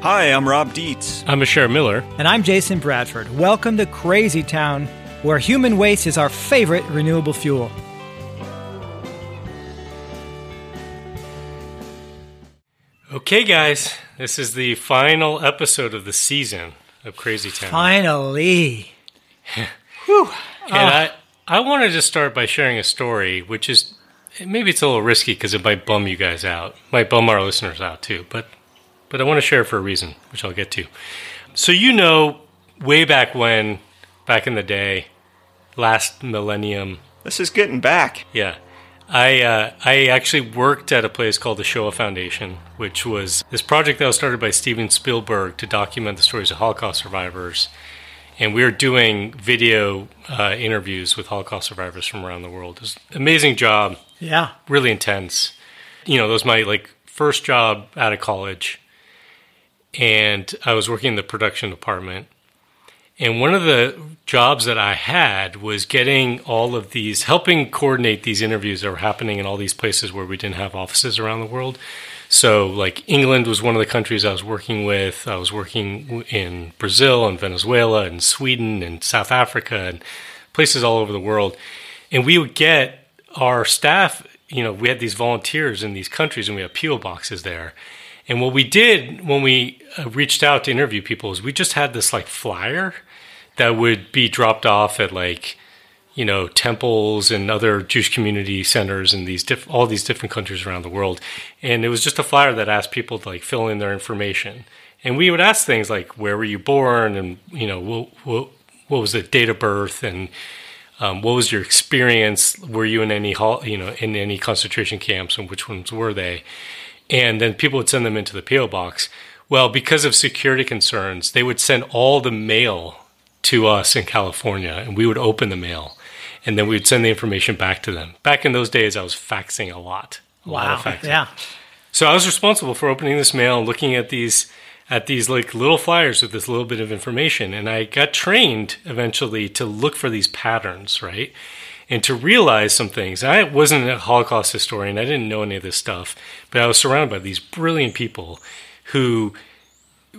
Hi, I'm Rob Dietz. I'm Asher Miller. And I'm Jason Bradford. Welcome to Crazy Town, where human waste is our favorite renewable fuel. Okay, guys, this is the final episode of the season of Crazy Town. Finally. Whew. And ah. I, I wanted to start by sharing a story, which is maybe it's a little risky because it might bum you guys out, might bum our listeners out too. But, but I want to share it for a reason, which I'll get to. So you know, way back when, back in the day, last millennium. This is getting back. Yeah. I uh, I actually worked at a place called the Shoah Foundation, which was this project that was started by Steven Spielberg to document the stories of Holocaust survivors, and we were doing video uh, interviews with Holocaust survivors from around the world. It was an amazing job. Yeah, really intense. You know, that was my like first job out of college, and I was working in the production department and one of the jobs that I had was getting all of these, helping coordinate these interviews that were happening in all these places where we didn't have offices around the world. So, like England was one of the countries I was working with. I was working in Brazil and Venezuela and Sweden and South Africa and places all over the world. And we would get our staff, you know, we had these volunteers in these countries and we had PO boxes there. And what we did when we uh, reached out to interview people is we just had this like flyer that would be dropped off at like you know temples and other Jewish community centers in these diff- all these different countries around the world, and it was just a flyer that asked people to like fill in their information, and we would ask things like where were you born, and you know what what, what was the date of birth, and um, what was your experience? Were you in any you know in any concentration camps, and which ones were they? And then people would send them into the PO box. Well, because of security concerns, they would send all the mail to us in California, and we would open the mail, and then we would send the information back to them. Back in those days, I was faxing a lot. A wow. Lot faxing. Yeah. So I was responsible for opening this mail and looking at these at these like little flyers with this little bit of information, and I got trained eventually to look for these patterns, right? And to realize some things. I wasn't a Holocaust historian. I didn't know any of this stuff, but I was surrounded by these brilliant people who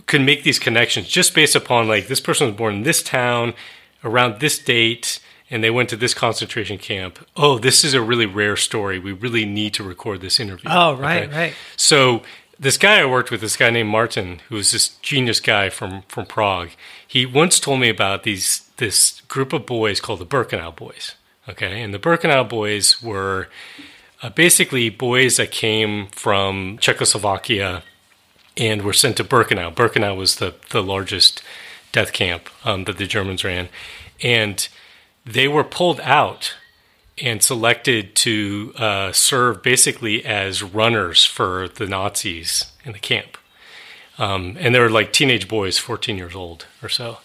could make these connections just based upon like this person was born in this town around this date and they went to this concentration camp. Oh, this is a really rare story. We really need to record this interview. Oh, right, okay? right. So this guy I worked with, this guy named Martin, who was this genius guy from from Prague, he once told me about these this group of boys called the Birkenau Boys. Okay, and the Birkenau Boys were uh, basically boys that came from Czechoslovakia and were sent to Birkenau. Birkenau was the, the largest death camp um, that the Germans ran. And they were pulled out and selected to uh, serve basically as runners for the Nazis in the camp. Um, and they were like teenage boys, 14 years old or so.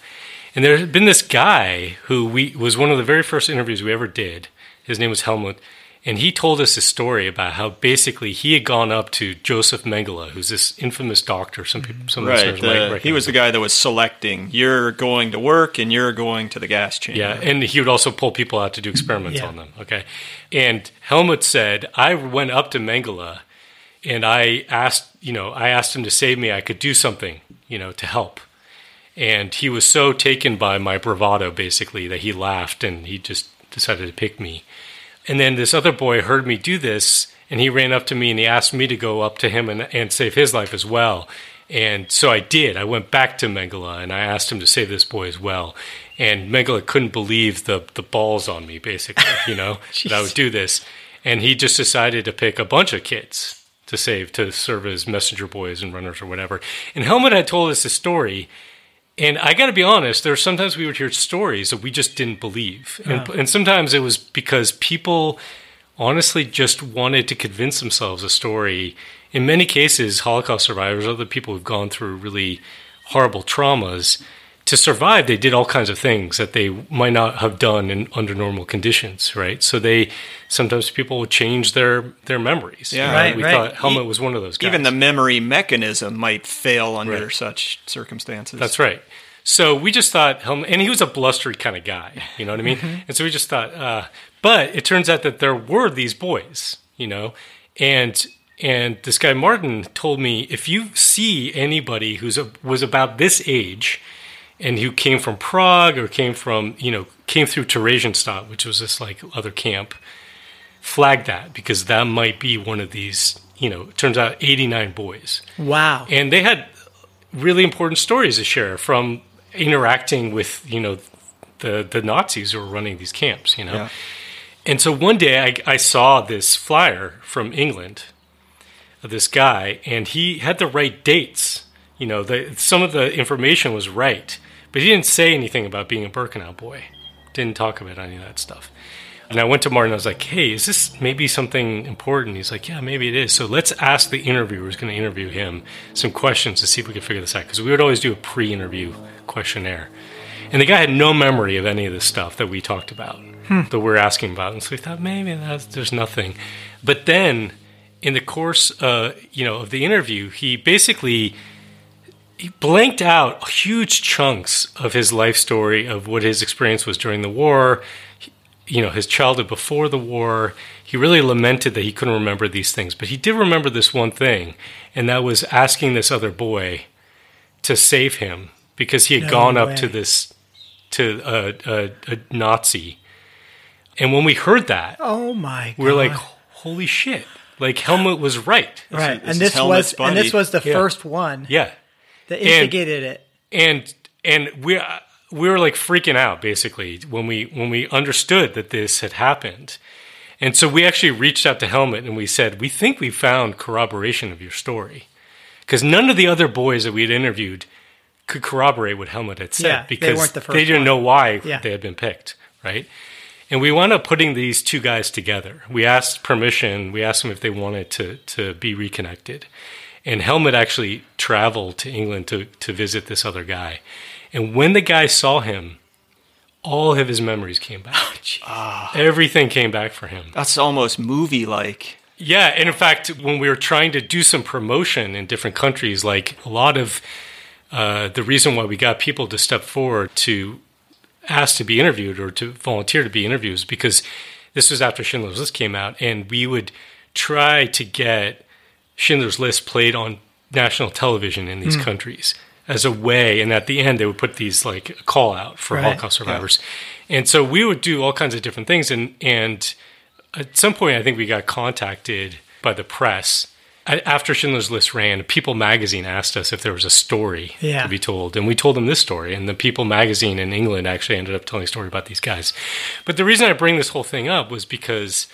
And there had been this guy who we was one of the very first interviews we ever did. His name was Helmut and he told us a story about how basically he had gone up to Joseph Mengele, who's this infamous doctor. Some people, mm-hmm. some right. The, he was the guy that was selecting. You're going to work, and you're going to the gas chamber. Yeah, and he would also pull people out to do experiments yeah. on them. Okay, and Helmut said, I went up to Mengele, and I asked, you know, I asked him to save me. I could do something, you know, to help. And he was so taken by my bravado, basically, that he laughed and he just decided to pick me. And then this other boy heard me do this, and he ran up to me and he asked me to go up to him and, and save his life as well. And so I did. I went back to Mengele and I asked him to save this boy as well. And Mengele couldn't believe the the balls on me, basically, you know, that I would do this. And he just decided to pick a bunch of kids to save, to serve as messenger boys and runners or whatever. And Helmut had told us a story and I got to be honest, there are sometimes we would hear stories that we just didn't believe. And, and, sometimes it was because people honestly just wanted to convince themselves a story. In many cases, Holocaust survivors, other people who've gone through really horrible traumas, to survive, they did all kinds of things that they might not have done in under normal conditions, right? So they sometimes people would change their their memories. Yeah, right. right we right. thought Helmut was one of those guys. Even the memory mechanism might fail under right. such circumstances. That's right. So we just thought Helmut, and he was a blustery kind of guy, you know what I mean? Mm-hmm. And so we just thought, uh, but it turns out that there were these boys, you know, and And this guy Martin told me if you see anybody who's a, was about this age and who came from Prague or came from, you know, came through Theresienstadt, which was this like other camp, flag that because that might be one of these, you know, it turns out 89 boys. Wow. And they had really important stories to share from interacting with, you know, the, the Nazis who were running these camps, you know. Yeah. And so one day I, I saw this flyer from England of this guy, and he had the right dates. You know, the, some of the information was right, but he didn't say anything about being a Birkenau boy. Didn't talk about any of that stuff. And I went to Martin. I was like, "Hey, is this maybe something important?" He's like, "Yeah, maybe it is." So let's ask the interviewer who's going to interview him some questions to see if we can figure this out. Because we would always do a pre-interview questionnaire, and the guy had no memory of any of this stuff that we talked about that we're asking about. And so we thought maybe that's, there's nothing. But then, in the course, uh, you know, of the interview, he basically he blanked out huge chunks of his life story of what his experience was during the war you know his childhood before the war he really lamented that he couldn't remember these things but he did remember this one thing and that was asking this other boy to save him because he had No gone way. up to this to a, a, a nazi and when we heard that oh my god. we're like holy shit like helmut was right right. this and this Helmut was and this was the Yeah. first one yeah that instigated it. and and we uh, we were like freaking out basically when we when we understood that this had happened and so we actually reached out to helmut and we said we think we found corroboration of your story because none of the other boys that we had interviewed could corroborate what helmut had said Yeah, they because weren't the first they didn't one. know why Yeah. they had been picked right and we wound up putting these two guys together we asked permission we asked them if they wanted to to be reconnected and Helmut actually traveled to England to, to visit this other guy. And when the guy saw him, all of his memories came back. Everything came back for him. That's almost movie like. Yeah, and in fact, when we were trying to do some promotion in different countries, like a lot of uh, the reason why we got people to step forward to ask to be interviewed or to volunteer to be interviewed is because this was after Schindler's List came out, and we would try to get Schindler's List played on national television in these hmm. countries as a way, and at the end they would put these like a call out for Right. Holocaust survivors, and so we would do all kinds of different things, and and at some point, I think we got contacted by the press. After Schindler's List ran, People magazine asked us if there was a story Yeah. to be told. And we told them this story. And the People magazine in England actually ended up telling a story about these guys. But the reason I bring this whole thing up was because,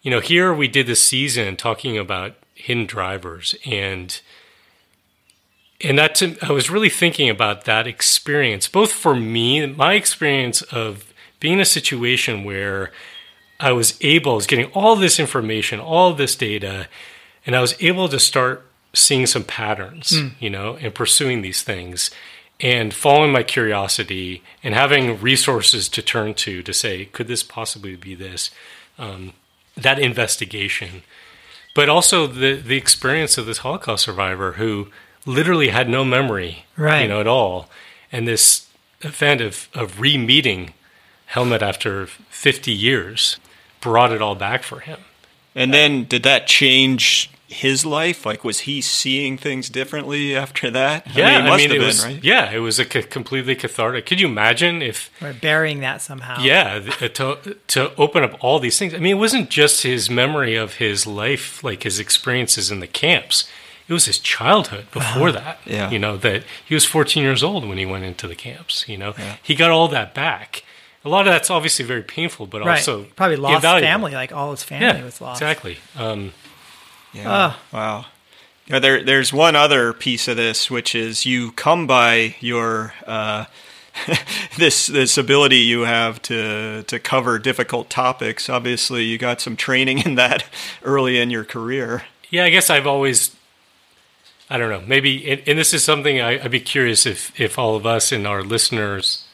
you know, here we did this season talking about hidden drivers. And and that to, I was really thinking about that experience, both for me, my experience of being in a situation where I was able, I was getting all this information, all this data, and I was able to start seeing some patterns, you know, and pursuing these things and following my curiosity and having resources to turn to to say, could this possibly be this? Um, that investigation, but also the the experience of this Holocaust survivor who literally had no memory, Right. you know, at all, and this event of of re meeting Helmut after fifty years brought it all back for him. And then did that change his life? Like, was he seeing things differently after that? Yeah, I mean, it must it have been, was. right? Yeah, it was a c- completely cathartic. Could you imagine if? We're burying that somehow. Yeah, to to open up all these things. I mean, it wasn't just his memory of his life, like his experiences in the camps. It was his childhood before that. Yeah. you know that he was 14 years old when he went into the camps. You know, Yeah. he got all that back. A lot of that's obviously very painful, but Right. also Probably lost invaluable. family, like all his family Yeah, was lost. exactly. Um, Yeah. Ah. wow. Yeah, there, there's one other piece of this, which is you come by your uh, this this ability you have to to cover difficult topics. Obviously, you got some training in that early in your career. Yeah, I guess I've always, I don't know, maybe, and, and this is something I, I'd be curious if, if all of us and our listeners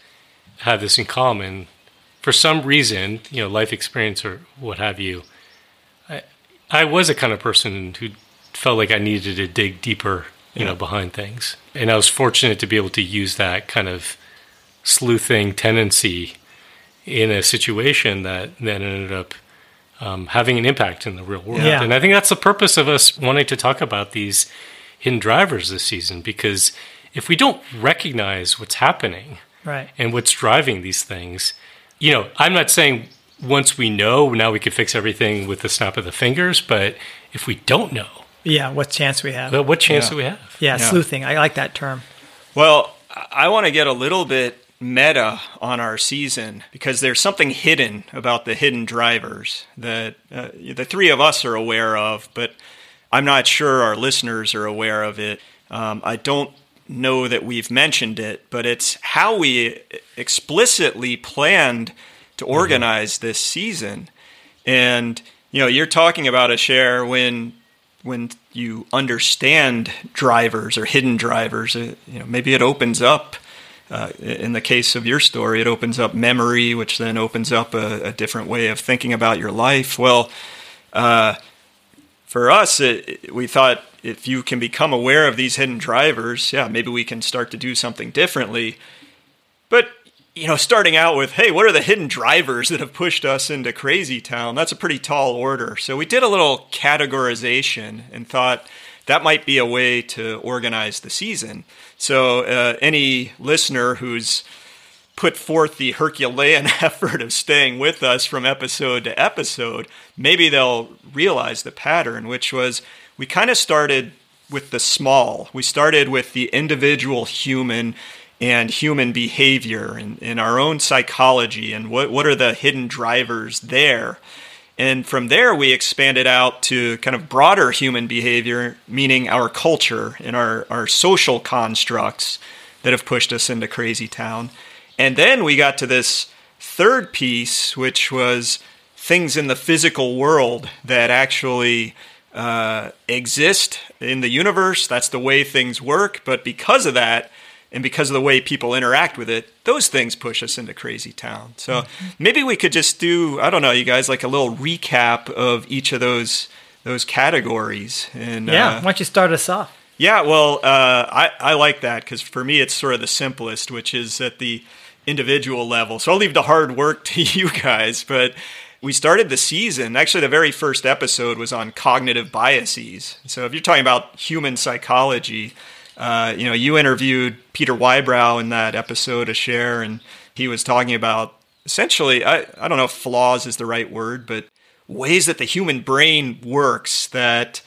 have this in common. For some reason, you know, life experience or what have you, I, was a kind of person who felt like I needed to dig deeper, you know, behind things. And I was fortunate to be able to use that kind of sleuthing tendency in a situation that then ended up um, having an impact in the real world. Yeah. And I think that's the purpose of us wanting to talk about these hidden drivers this season because if we don't recognize what's happening Right. and what's driving these things, you know, I'm not saying once we know, now we could fix everything with the snap of the fingers, but if we don't know, Yeah. What chance we have? well, what chance Yeah. do we have? yeah, Yeah. sleuthing. I like that term. Well, I want to get a little bit meta on our season because there's something hidden about the hidden drivers that uh, the three of us are aware of, but I'm not sure our listeners are aware of it. Um, I don't know that we've mentioned it, but it's how we explicitly planned to organize this season. And you know, you're talking about Asher when when you understand drivers or hidden drivers, uh, you know, maybe it opens up. Uh, in the case of your story, it opens up memory, which then opens up a, a different way of thinking about your life. Well, uh, for us, it, we thought if you can become aware of these hidden drivers, yeah, maybe we can start to do something differently. But you know, starting out with, hey, what are the hidden drivers that have pushed us into crazy town? That's a pretty tall order. So we did a little categorization and thought that might be a way to organize the season. So uh, any listener who's put forth the Herculean effort of staying with us from episode to episode, maybe they'll realize the pattern, which was we kind of started with the small. We started with the individual human and human behavior and, and our own psychology and what, what are the hidden drivers there. And from there, we expanded out to kind of broader human behavior, meaning our culture and our, our social constructs that have pushed us into crazy town. And then we got to this third piece, which was things in the physical world that actually uh, exist in the universe. That's the way things work. But because of that, and because of the way people interact with it, those things push us into crazy town. So maybe we could just do, I don't know, you guys, like a little recap of each of those those categories. And Yeah. uh, Why don't you start us off? yeah, well, uh, I, I like that because for me it's sort of the simplest, which is at the individual level. So I'll leave the hard work to you guys. But we started the season, actually, the very first episode was on cognitive biases. So if you're talking about human psychology, uh, you know, you interviewed Peter Whybrow in that episode, Asher, and he was talking about essentially, I, I don't know if flaws is the right word, but ways that the human brain works that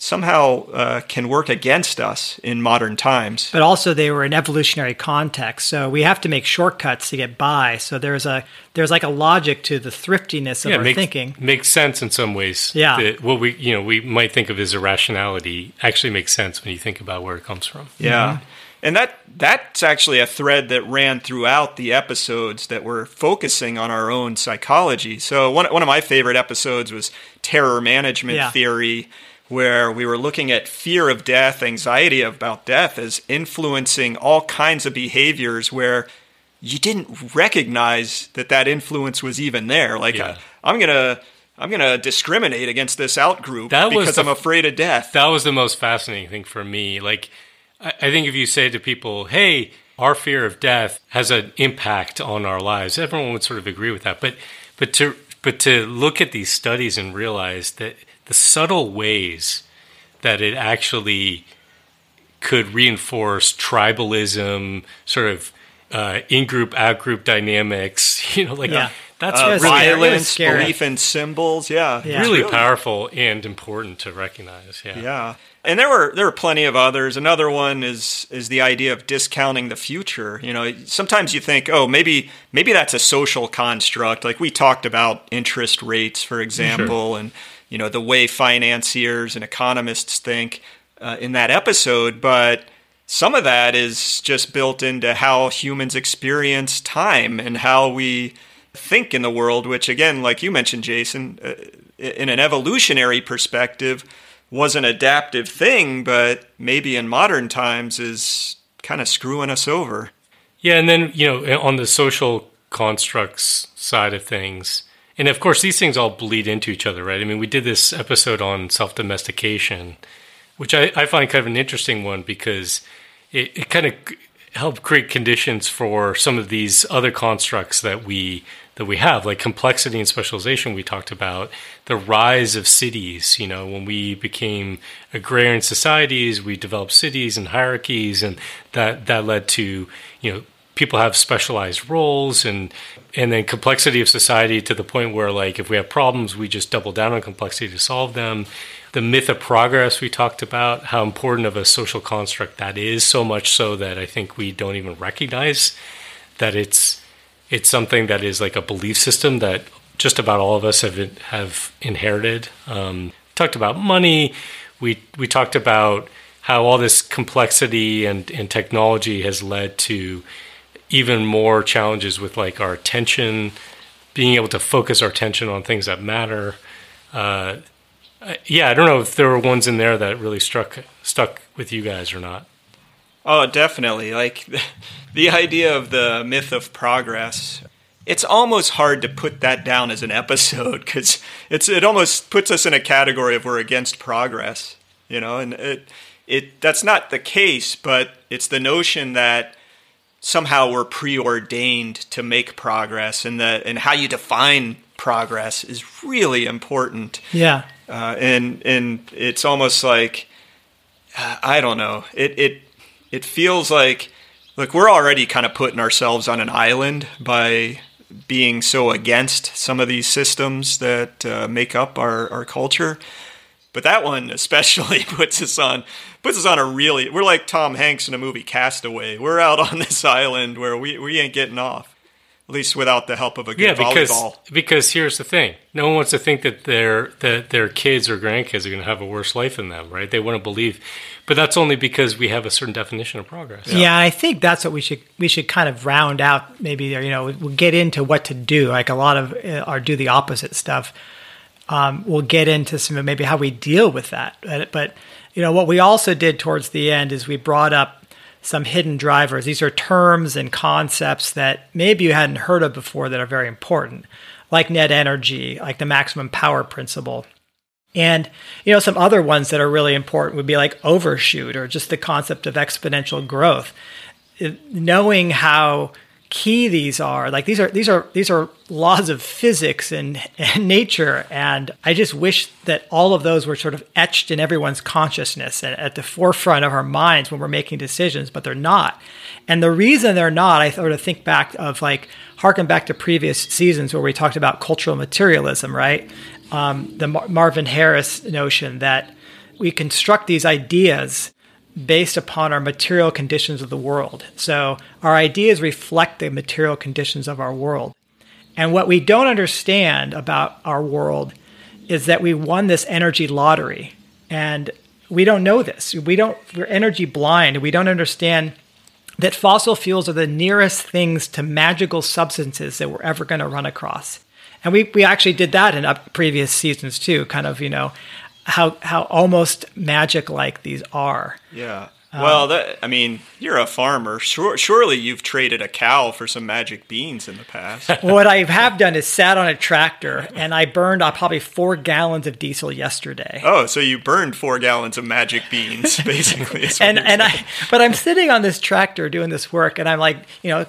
somehow uh, can work against us in modern times. But also they were in evolutionary context, so we have to make shortcuts to get by. So there's a there's like a logic to the thriftiness of our makes, thinking. makes sense in some ways. Yeah. That what we you know we might think of as irrationality actually makes sense when you think about where it comes from. Yeah. And that that's actually a thread that ran throughout the episodes that were focusing on our own psychology. So one one of my favorite episodes was terror management Yeah. theory where we were looking at fear of death, anxiety about death as influencing all kinds of behaviors where you didn't recognize that that influence was even there. Like Yeah. I, am going to I'm going to discriminate against this out group That was because the- I'm afraid of death. That was the most fascinating thing for me. Like, I, I think if you say to people, "Hey, our fear of death has an impact on our lives," everyone would sort of agree with that. But but to but to look at these studies and realize that the subtle ways that it actually could reinforce tribalism, sort of uh, in-group, out-group dynamics. You know, like Yeah. that's Uh, really scary. Violence, scary. belief in symbols, yeah, Yeah. It's really powerful and important to recognize. Yeah. Yeah, and there were there were plenty of others. Another one is is the idea of discounting the future. You know, sometimes you think, oh, maybe maybe that's a social construct. Like we talked about interest rates, for example, and you know the way financiers and economists think uh, in that episode, but. Some of that is just built into how humans experience time and how we think in the world, which, again, like you mentioned, Jason, uh, in an evolutionary perspective, was an adaptive thing, but maybe in modern times is kind of screwing us over. Yeah, and then you know on the social constructs side of things, and of course these things all bleed into each other, right? I mean, we did this episode on self domestication, which I, I find kind of an interesting one because it, it kind of helped create conditions for some of these other constructs that we that we have, like complexity and specialization. We talked about the rise of cities. You know, when we became agrarian societies, we developed cities and hierarchies, and that that led to you know people have specialized roles and and then complexity of society to the point where like if we have problems we just double down on complexity to solve them. The myth of progress we talked about how important of a social construct that is so much so that i think we don't even recognize that it's it's something that is like a belief system that just about all of us have have inherited. Um, talked about money. We we talked about how all this complexity and, and technology has led to even more challenges with like our attention, being able to focus our attention on things that matter. Uh, yeah, I don't know if there were ones in there that really struck stuck with you guys or not. Oh, definitely. Like the, idea of the myth of progress. It's almost hard to put that down as an episode because it's it almost puts us in a category of we're against progress, you know, and it it that's not the case, but it's the notion that somehow we're preordained to make progress and that and how you define progress is really important. Yeah. Uh, and and it's almost like uh, i don't know. It it it feels like look we're already kind of putting ourselves on an island by being so against some of these systems that uh, make up our, our culture but that one especially puts us on puts us on a really we're like Tom Hanks in a movie Castaway. We're out on this island where we, we ain't getting off. At least without the help of a good yeah, because, volleyball. Because here's the thing: no one wants to think that their that their kids or grandkids are going to have a worse life than them, right? They want to believe, but that's only because we have a certain definition of progress. Yeah. yeah, I think that's what we should we should kind of round out. Maybe you know we'll get into what to do. Like a lot of uh, or do the opposite stuff. Um, we'll get into some maybe how we deal with that, but, but you know, what we also did towards the end is we brought up some hidden drivers. These are terms and concepts that maybe you hadn't heard of before that are very important, like net energy, like the maximum power principle. And you know some other ones that are really important would be like overshoot or just the concept of exponential growth. Knowing how key these are. Like these are these are these are laws of physics and, and nature and i just wish that all of those were sort of etched in everyone's consciousness and at the forefront of our minds when we're making decisions but they're not. And the reason they're not i sort of think back of like harken back to previous seasons where we talked about cultural materialism right? Um, the Mar- marvin harris notion that we construct these ideas based upon our material conditions of the world. So our ideas reflect the material conditions of our world. And what we don't understand about our world is that we won this energy lottery. And we don't know this. We don't we're energy blind. We don't understand that fossil fuels are the nearest things to magical substances that we're ever going to run across. And we, we actually did that in previous seasons too, kind of, you know, how how almost magic like these are. Yeah. Um, well, that, I mean, you're a farmer. Sure, surely you've traded a cow for some magic beans in the past. what I have done is sat on a tractor and I burned uh, probably four gallons of diesel yesterday. Oh, so you burned four gallons of magic beans, basically. and and I, but I'm sitting on this tractor doing this work, and I'm like, you know,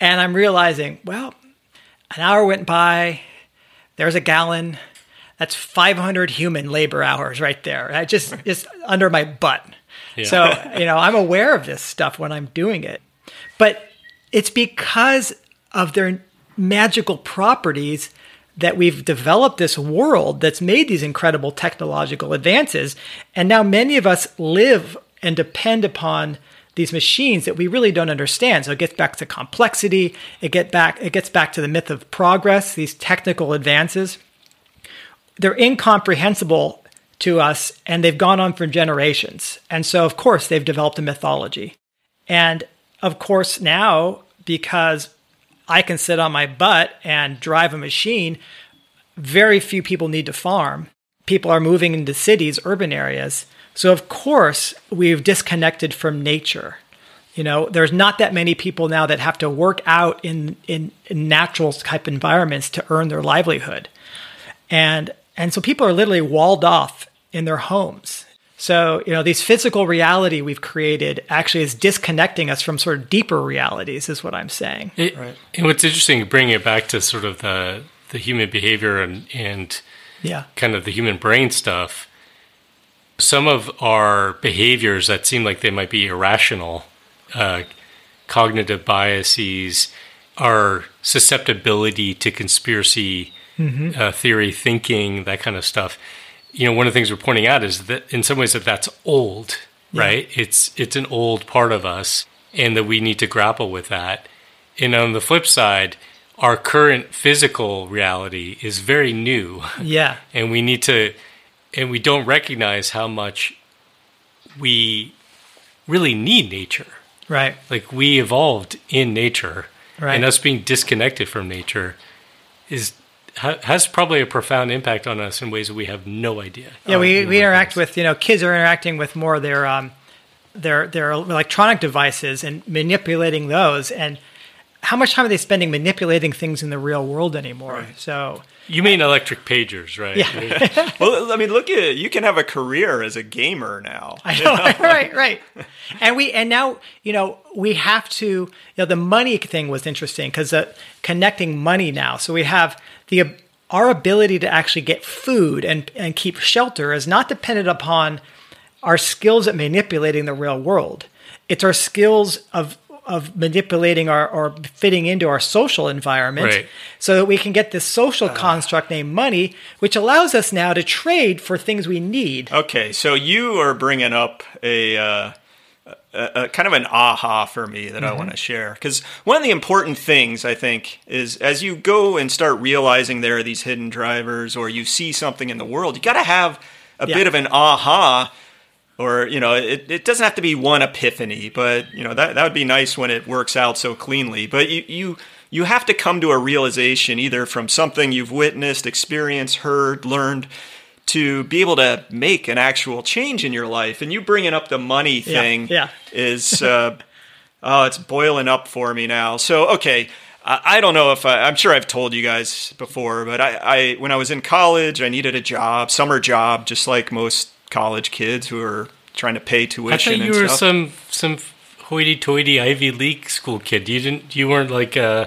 and I'm realizing, well, an hour went by. There's a gallon that's 500 human labor hours right there. I just just under my butt. Yeah. So you know, I'm aware of this stuff when I'm doing it, but it's because of their magical properties that we've developed this world that's made these incredible technological advances, and now many of us live and depend upon these machines that we really don't understand. So it gets back to complexity. It get back. It gets back to the myth of progress. These technical advances they're incomprehensible to us and they've gone on for generations. And so, of course, they've developed a mythology. And of course, now, because I can sit on my butt and drive a machine, very few people need to farm. People are moving into cities, urban areas. So, of course, we've disconnected from nature. You know, there's not that many people now that have to work out in, in, in natural type environments to earn their livelihood. And and so people are literally walled off in their homes. So, you know, these physical reality we've created actually is disconnecting us from sort of deeper realities, is what I'm saying. It, Right. And what's interesting, bringing it back to sort of the the human behavior and and Yeah. kind of the human brain stuff. Some of our behaviors that seem like they might be irrational, uh, cognitive biases, our susceptibility to conspiracy uh, theory thinking, that kind of stuff. You know, one of the things we're pointing out is that in some ways that that's old, right? It's it's an old part of us, and that we need to grapple with that. And on the flip side, our current physical reality is very new Yeah. and we need to and we don't recognize how much we really need nature Right. like we evolved in nature Right. and us being disconnected from nature is ha- has probably a profound impact on us in ways that we have no idea Yeah, we, Oh, we interact goodness. with you know kids are interacting with more of their um, their their electronic devices and manipulating those and how much time are they spending manipulating things in the real world anymore? Right. So you mean electric pagers right Yeah. Well, I mean, look at you can have a career as a gamer now. I know, right, right. And we and now you know we have to. You know, the money thing was interesting because uh, connecting money now. So we have the our ability to actually get food and and keep shelter is not dependent upon our skills at manipulating the real world. It's our skills of of manipulating our or fitting into our social environment Right. so that we can get this social construct named money which allows us now to trade for things we need Okay, so you are bringing up a, uh, a, a kind of an aha for me that I mm-hmm. want to share because one of the important things I think is as you go and start realizing there are these hidden drivers or you see something in the world, you got to have a Yeah. bit of an aha. Or you know, it, it doesn't have to be one epiphany, but you know that that would be nice when it works out so cleanly. But you you you have to come to a realization either from something you've witnessed, experienced, heard, learned, to be able to make an actual change in your life. And you bringing up the money thing yeah. is, uh, oh, it's boiling up for me now. So, okay. I I don't know if I, I'm sure I've told you guys before, but I, I, when I was in college, I needed a job, summer job, just like most college kids who are trying to pay tuition. i tuition thought you were stuff. some some hoity-toity ivy league school kid you didn't you weren't like uh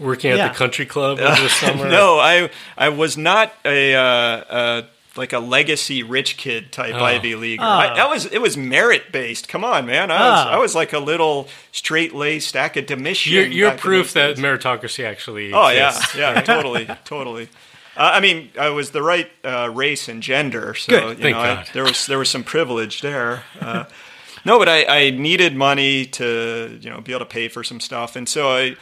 working at Yeah. the country club over the summer no, I I was not a uh, uh, like a legacy rich kid type Oh. Ivy Leaguer. I, that was it was merit based. Come on, man. I was Oh. I was like a little straight laced academician. You're, you're proof that days. meritocracy actually. Oh yeah, exists. yeah, totally, totally. Uh, I mean, I was the right uh, race and gender, so Good, you thank know, I, there was there was some privilege there. Uh, no, but I, I needed money to you know be able to pay for some stuff, and so I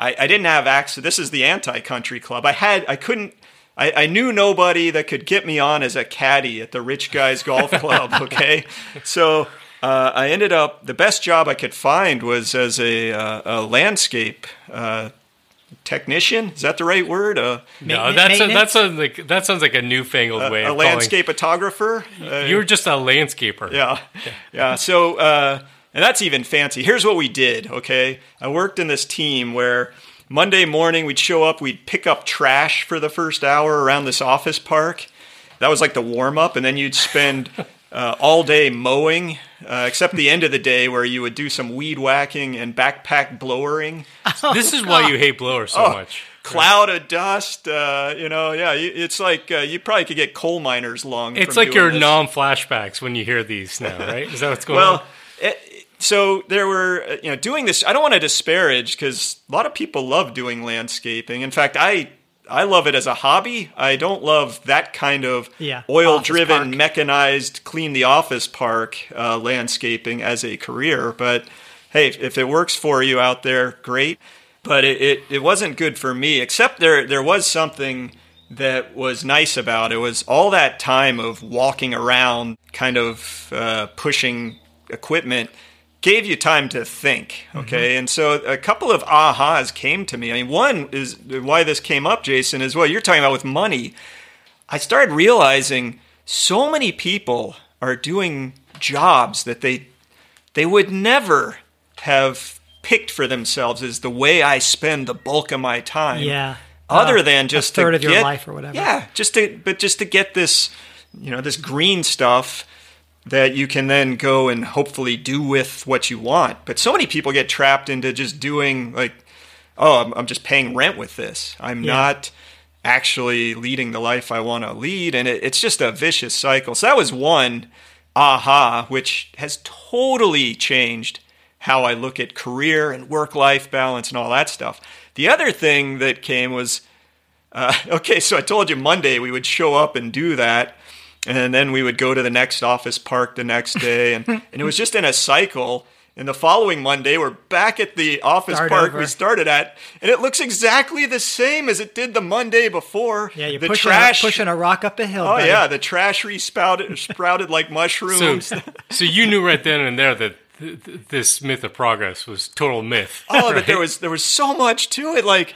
I, I didn't have access. This is the anti-country club. I had I couldn't. I, I knew nobody that could get me on as a caddy at the Rich Guys Golf Club. Okay, so uh, I ended up the best job I could find was as a, uh, a landscape uh, technician. Is that the right word? Uh, No, that's a, that sounds like that sounds like a newfangled way a of calling. landscape photographer. Uh, You were just a landscaper. yeah, yeah. So, uh, and that's even fancy. Here's what we did. Okay, I worked in this team where Monday morning we'd show up, we'd pick up trash for the first hour around this office park. That was like the warm up, and then you'd spend uh, all day mowing, uh, except the end of the day where you would do some weed whacking and backpack blowering. This is why you hate blowers so Oh, much. Cloud of dust, uh, you know, yeah. It's like uh, you probably could get coal miners lung. It's like your non flashbacks when you hear these now, right? Is that what's going Well, on? it, so there were, uh, you know, doing this. I don't want to disparage because a lot of people love doing landscaping. In fact, I I love it as a hobby. I don't love that kind of Yeah, oil-driven, park. mechanized, clean the office park uh, landscaping as a career. But hey, if it works for you out there, great. But it, it, it wasn't good for me. Except there there was something that was nice about it was all that time of walking around, kind of uh, pushing equipment, gave you time to think. Okay, and so a couple of ahas came to me. I mean, one is why this came up, Jason, is what you're talking about with money. I started realizing so many people are doing jobs that they they would never have picked for themselves as the way I spend the bulk of my time Yeah. other Uh, than a just third to of your life or whatever. Yeah, just to but just to get this, you know, this green stuff that you can then go and hopefully do with what you want. But so many people get trapped into just doing like, oh, I'm, I'm just paying rent with this. I'm Yeah. not actually leading the life I want to lead. And it, it's just a vicious cycle. So that was one aha, which has totally changed how I look at career and work life balance and all that stuff. The other thing that came was uh, okay, so I told you Monday we would show up and do that, and then we would go to the next office park the next day, and, and it was just in a cycle. And the following Monday, we're back at the office Start park over. we started at, and it looks exactly the same as it did the Monday before. Yeah, you're the pushing, trash. a, pushing a rock up a hill. oh buddy. yeah, the trash resprouted sprouted like So, mushrooms. so you knew right then and there that th- th- this myth of progress was total myth. Oh, but there was there was so much to it. Like,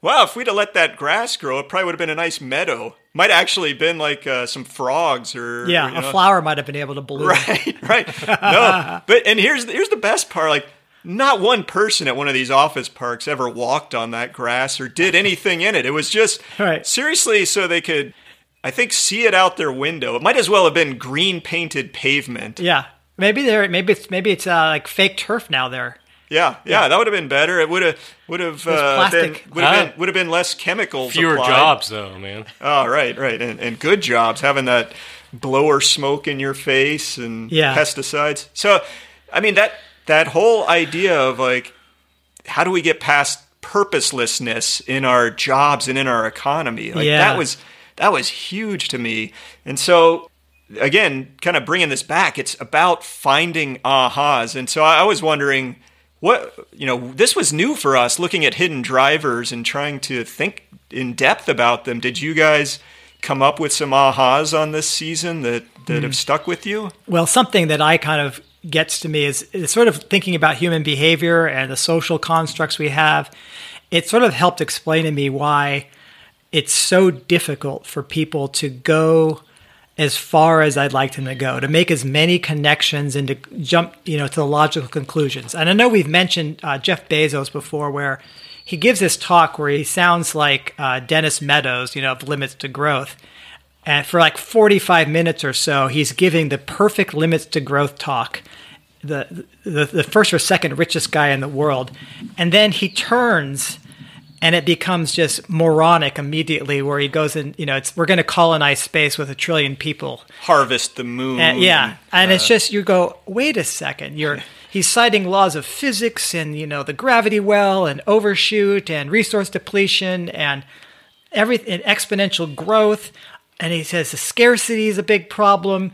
wow, if we'd have let that grass grow, it probably would have been a nice meadow. Might actually been like uh, some frogs or Yeah, or, you a know. flower might have been able to bloom. Right, right. No, but and here's here's the best part. Like, not one person at one of these office parks ever walked on that grass or did anything in it. It was just Right. seriously so they could, I think, see it out their window. It might as well have been green painted pavement. Yeah, maybe there. Maybe it's maybe it's uh, like fake turf now there. Yeah, yeah, that would have been better. It would have would have uh, been would have been would have been less chemicals. Fewer applied. jobs, though, man. Oh, right, right, and, and good jobs having that blower smoke in your face and Yeah. pesticides. So, I mean that that whole idea of like, how do we get past purposelessness in our jobs and in our economy? Like Yeah. that was that was huge to me, and so. Again, kind of bringing this back, it's about finding ahas. And so I was wondering, what you know this was new for us looking at hidden drivers and trying to think in depth about them did you guys come up with some ahas on this season that that have hmm. stuck with you Well, something that I kind of gets to me is, is sort of thinking about human behavior and the social constructs we have. It sort of helped explain to me why it's so difficult for people to go as far as I'd like them to go, to make as many connections and to jump, you know, to the logical conclusions. And I know we've mentioned uh, Jeff Bezos before, where he gives this talk where he sounds like uh, Dennis Meadows, you know, of Limits to Growth. And for like 45 minutes or so, he's giving the perfect limits to growth talk. The, the the first or second richest guy in the world, and then he turns, and it becomes just moronic immediately. Where he goes in, you know, it's we're going to colonize space with a trillion people, harvest the moon and, yeah, and it's uh, just you go, wait a second, you're he's citing laws of physics and you know the gravity well and overshoot and resource depletion and everything exponential growth, and he says the scarcity is a big problem,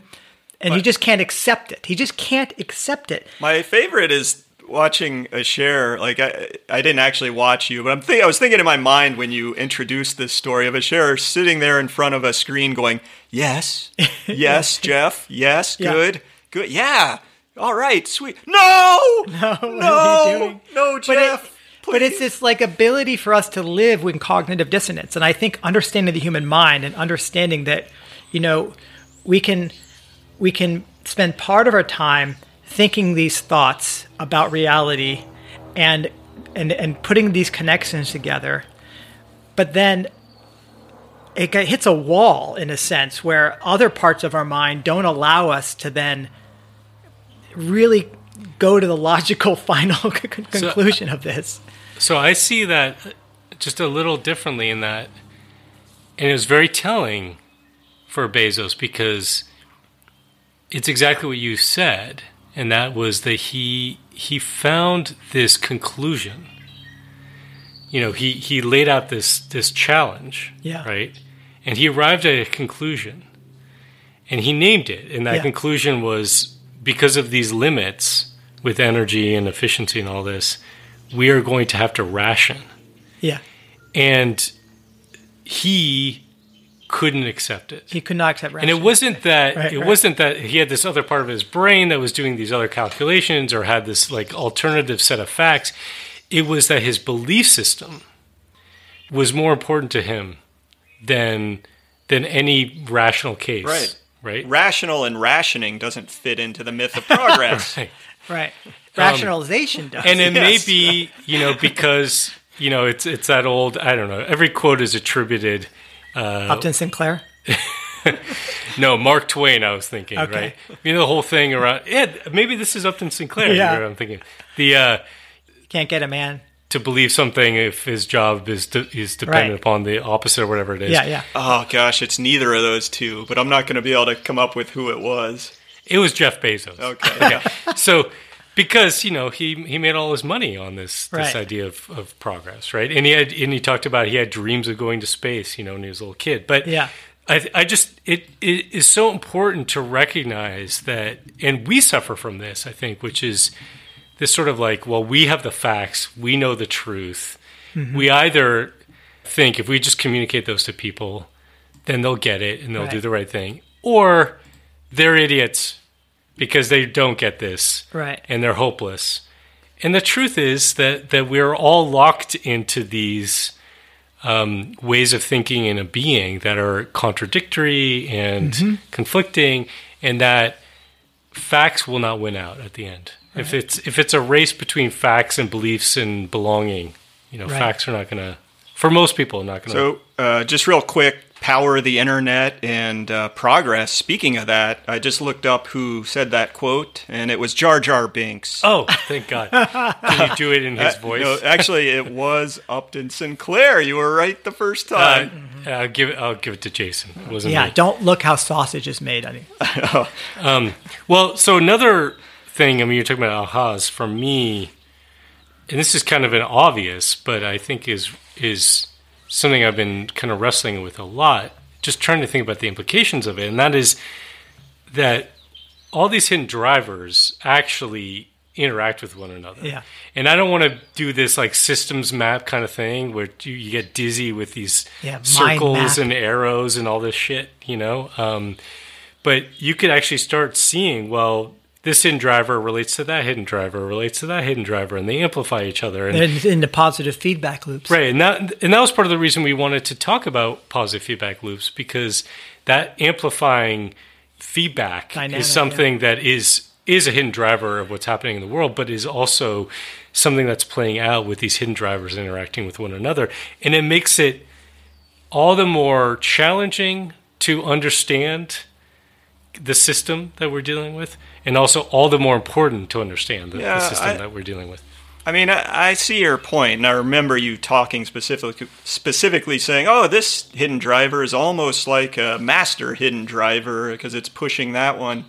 and he just can't accept it. He just can't accept it. my favorite is watching Asher like I, I didn't actually watch you but i'm think, i was thinking in my mind when you introduced this story of Asher sitting there in front of a screen going yes yes jeff yes Yeah. good good yeah all right sweet no no what are you doing? no But, it- jeff but it's this like ability for us to live with cognitive dissonance, and I think understanding the human mind and understanding that, you know, we can we can spend part of our time thinking these thoughts about reality, and and and putting these connections together, but then it hits a wall in a sense where other parts of our mind don't allow us to then really go to the logical final conclusion of this. So I see that just a little differently in that, and it was very telling for Bezos because it's exactly what you said, and that was that he he found this conclusion. You know, he he laid out this this challenge, Yeah. right, and he arrived at a conclusion, and he named it, and that Yeah. conclusion was because of these limits with energy and efficiency and all this, we are going to have to ration. Yeah, And he couldn't accept it. he could not accept. And it wasn't that Right, it right. wasn't that he had this other part of his brain that was doing these other calculations or had this like alternative set of facts. It was that his belief system was more important to him than than any rational case. Right. Right. rational and rationing doesn't fit into the myth of progress Right. right. Um, Rationalization does. and it Yes. may be you know because you know it's it's that old I don't know every quote is attributed Upton Sinclair. no, Mark Twain. I was thinking, Okay. right? You know the whole thing around. Yeah, maybe this is Upton Sinclair. Yeah. you I'm thinking the uh, Can't get a man. to believe something if his job is de- is dependent Right. upon the opposite or whatever it is. Yeah, yeah. Oh gosh, it's neither of those two, but I'm not going to be able to come up with who it was. It was Jeff Bezos. Okay. yeah. So because you know he he made all his money on this this Right. idea of, of progress, right? And he had and he talked about he had dreams of going to space, you know, when he was a little kid. But Yeah. I I just it it is so important to recognize that, and we suffer from this, I think, which is this sort of like, well, we have the facts, we know the truth. Mm-hmm. We either think if we just communicate those to people, then they'll get it and they'll do the right thing, or they're idiots because they don't get this Right. and they're hopeless. And the truth is that that we're all locked into these um, ways of thinking and of being that are contradictory and conflicting, and that facts will not win out at the end. If it's if it's a race between facts and beliefs and belonging, you know, Right. facts are not going to. For most people, not going to. So, uh, just real quick, power of the internet and uh, progress. Speaking of that, I just looked up who said that quote, and it was Jar Jar Binks. oh, thank God! Can you do it in his Uh, voice? no, actually, it was Upton Sinclair. You were right the first Uh, time. I'll give it. I'll give it to Jason. It wasn't Yeah, me. don't look how sausage is made, honey. Well, so another thing, I mean, you're talking about ahas. For me, and this is kind of an obvious, but I think is is something I've been kind of wrestling with a lot. Just trying to think about the implications of it, and that is that all these hidden drivers actually interact with one another. Yeah. And I don't want to do this like systems map kind of thing where you, you get dizzy with these Yeah, circles and arrows and all this shit, you know? Um, but you could actually start seeing, well, this hidden driver relates to that hidden driver, relates to that hidden driver, and they amplify each other. And And into positive feedback loops. Right, and that and that was part of the reason we wanted to talk about positive feedback loops because that amplifying feedback Dynamic, is something that is is a hidden driver of what's happening in the world, but is also something that's playing out with these hidden drivers interacting with one another, and it makes it all the more challenging to understand the system that we're dealing with, and also all the more important to understand the, the system I- that we're dealing with. I mean, I, I see your point, and I remember you talking specifically, specifically saying, "Oh, this hidden driver is almost like a master hidden driver because it's pushing that one."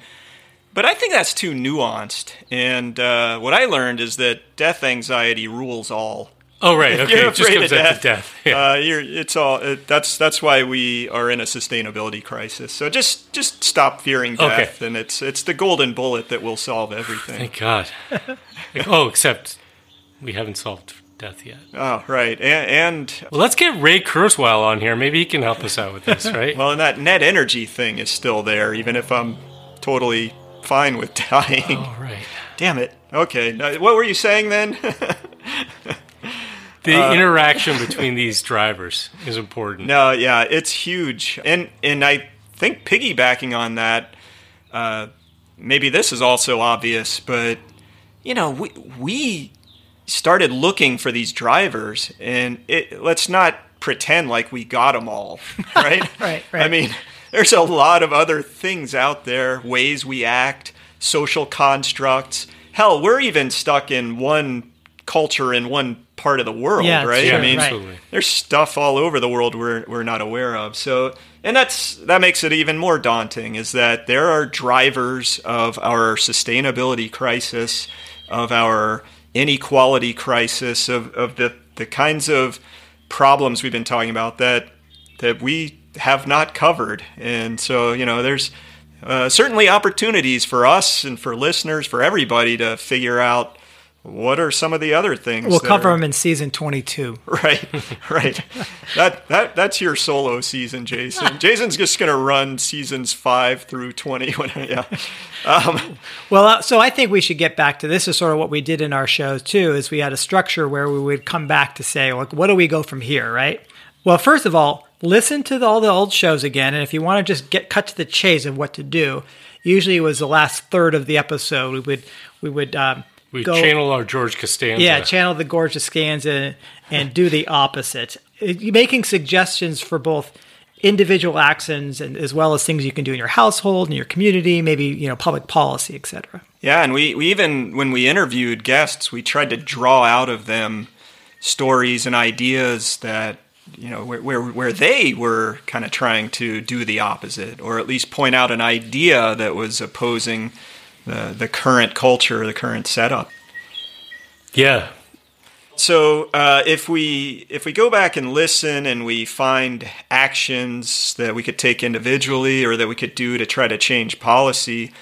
But I think that's too nuanced. And uh, what I learned is that death anxiety rules all. Oh, right. Okay. you're afraid comes of death, to death. Yeah. Uh, you're, it's all. It, that's that's why we are in a sustainability crisis. So just just stop fearing Okay. death, and it's it's the golden bullet that will solve everything. Thank God. Like, oh, except we haven't solved death yet. Oh, right. And, and Well, let's get Ray Kurzweil on here. Maybe he can help us out with this, right? well, and that net energy thing is still there, even if I'm totally fine with dying. All right. Damn it. Okay. Now, what were you saying then? The Uh, interaction between these drivers is important. no, yeah, it's huge, and and I think piggybacking on that, uh, maybe this is also obvious, but you know, we we started looking for these drivers, and it, let's not pretend like we got them all, right? Right, right. I mean, there's a lot of other things out there, ways we act, social constructs. Hell, we're even stuck in one culture in one part of the world, Yeah, right? Yeah, I mean, right. absolutely. there's stuff all over the world we're we're not aware of. So, and that's that makes it even more daunting. Is that there are drivers of our sustainability crisis, of our inequality crisis, of of the the kinds of problems we've been talking about that that we have not covered. And so, you know, there's uh, certainly opportunities for us and for listeners, for everybody to figure out what are some of the other things. We'll cover are- them in season 22. Right, right. that that that's your solo season, Jason. Jason's just gonna run seasons five through twenty. When, yeah, um, Well, uh, so I think we should get back to this. Is sort of what we did in our shows too. Is we had a structure where we would come back to say, like, what do we go from here, right? Well, first of all, listen to the, all the old shows again, and if you want to just get cut to the chase of what to do, usually it was the last third of the episode. We would we would um, We go, channel our George Costanza. yeah, channel the George Costanza and, and do the opposite. Uh, Making suggestions for both individual actions and as well as things you can do in your household, in your community, maybe you know public policy, etc. Yeah, and we, we even when we interviewed guests, we tried to draw out of them stories and ideas that you know where where, where they were kind of trying to do the opposite, or at least point out an idea that was opposing the the current culture, the current setup. Yeah. So uh, if we if we go back and listen and we find actions that we could take individually or that we could do to try to change policy,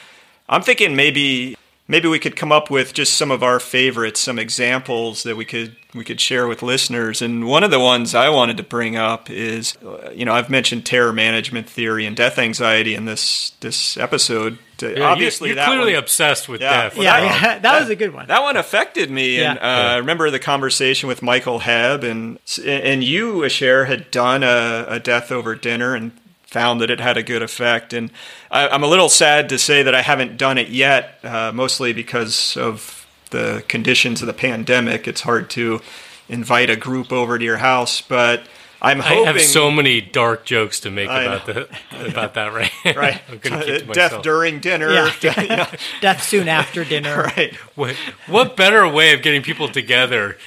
I'm thinking maybe maybe we could come up with just some of our favorites, some examples that we could we could share with listeners. And one of the ones I wanted to bring up is, uh, you know, I've mentioned terror management theory and death anxiety in this this episode. Yeah, Obviously, you're, that clearly one, obsessed with Yeah. death. Well, Yeah, that- yeah, that was a good one. that one affected me, and Yeah. uh, I remember the conversation with Michael Hebb, and and you, Asher, had done a, a death over dinner and found that it had a good effect. And I, I'm a little sad to say that I haven't done it yet, uh, mostly because of the conditions of the pandemic. It's hard to invite a group over to your house, but I'm I have so many dark jokes to make I about the about that right. Right, I'm keep to death myself. during dinner. Yeah. you know, Death soon after dinner. right. What, what better way of getting people together?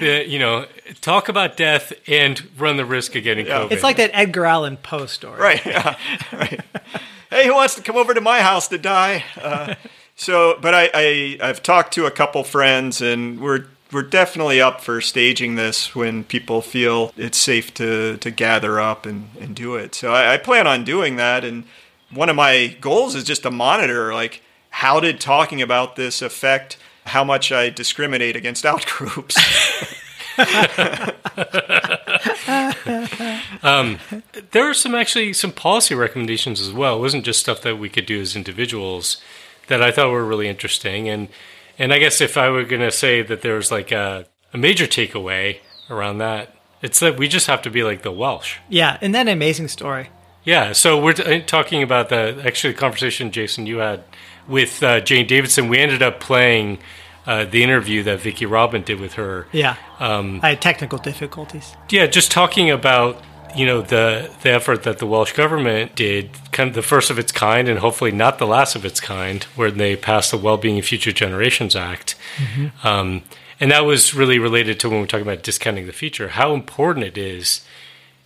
To, you know, talk about death and run the risk of getting Yeah. COVID. It's like that Edgar Allan Poe story. Right. Yeah. right. Hey, who wants to come over to my house to die? Uh, so, but I, I I've talked to a couple friends, and we're we're definitely up for staging this when people feel it's safe to to gather up and and do it. So I, I plan on doing that, and one of my goals is just to monitor like how did talking about this affect how much I discriminate against out groups. there are some actually some policy recommendations as well. It wasn't just stuff that we could do as individuals that I thought were really interesting. And and I guess if I were going to say that there was like a, a major takeaway around that, it's that we just have to be like the Welsh. Yeah, and that amazing story. Yeah, so we're t- talking about the actually the conversation, Jason, you had with uh, Jane Davidson. We ended up playing uh, the interview that Vicki Robin did with her. Yeah. Um, I had technical difficulties. Yeah, just talking about you know the the effort that the Welsh government did, kind of the first of its kind, and hopefully not the last of its kind, where they passed the Wellbeing of Future Generations Act. Um, and that was really related to when we're talking about discounting the future, how important it is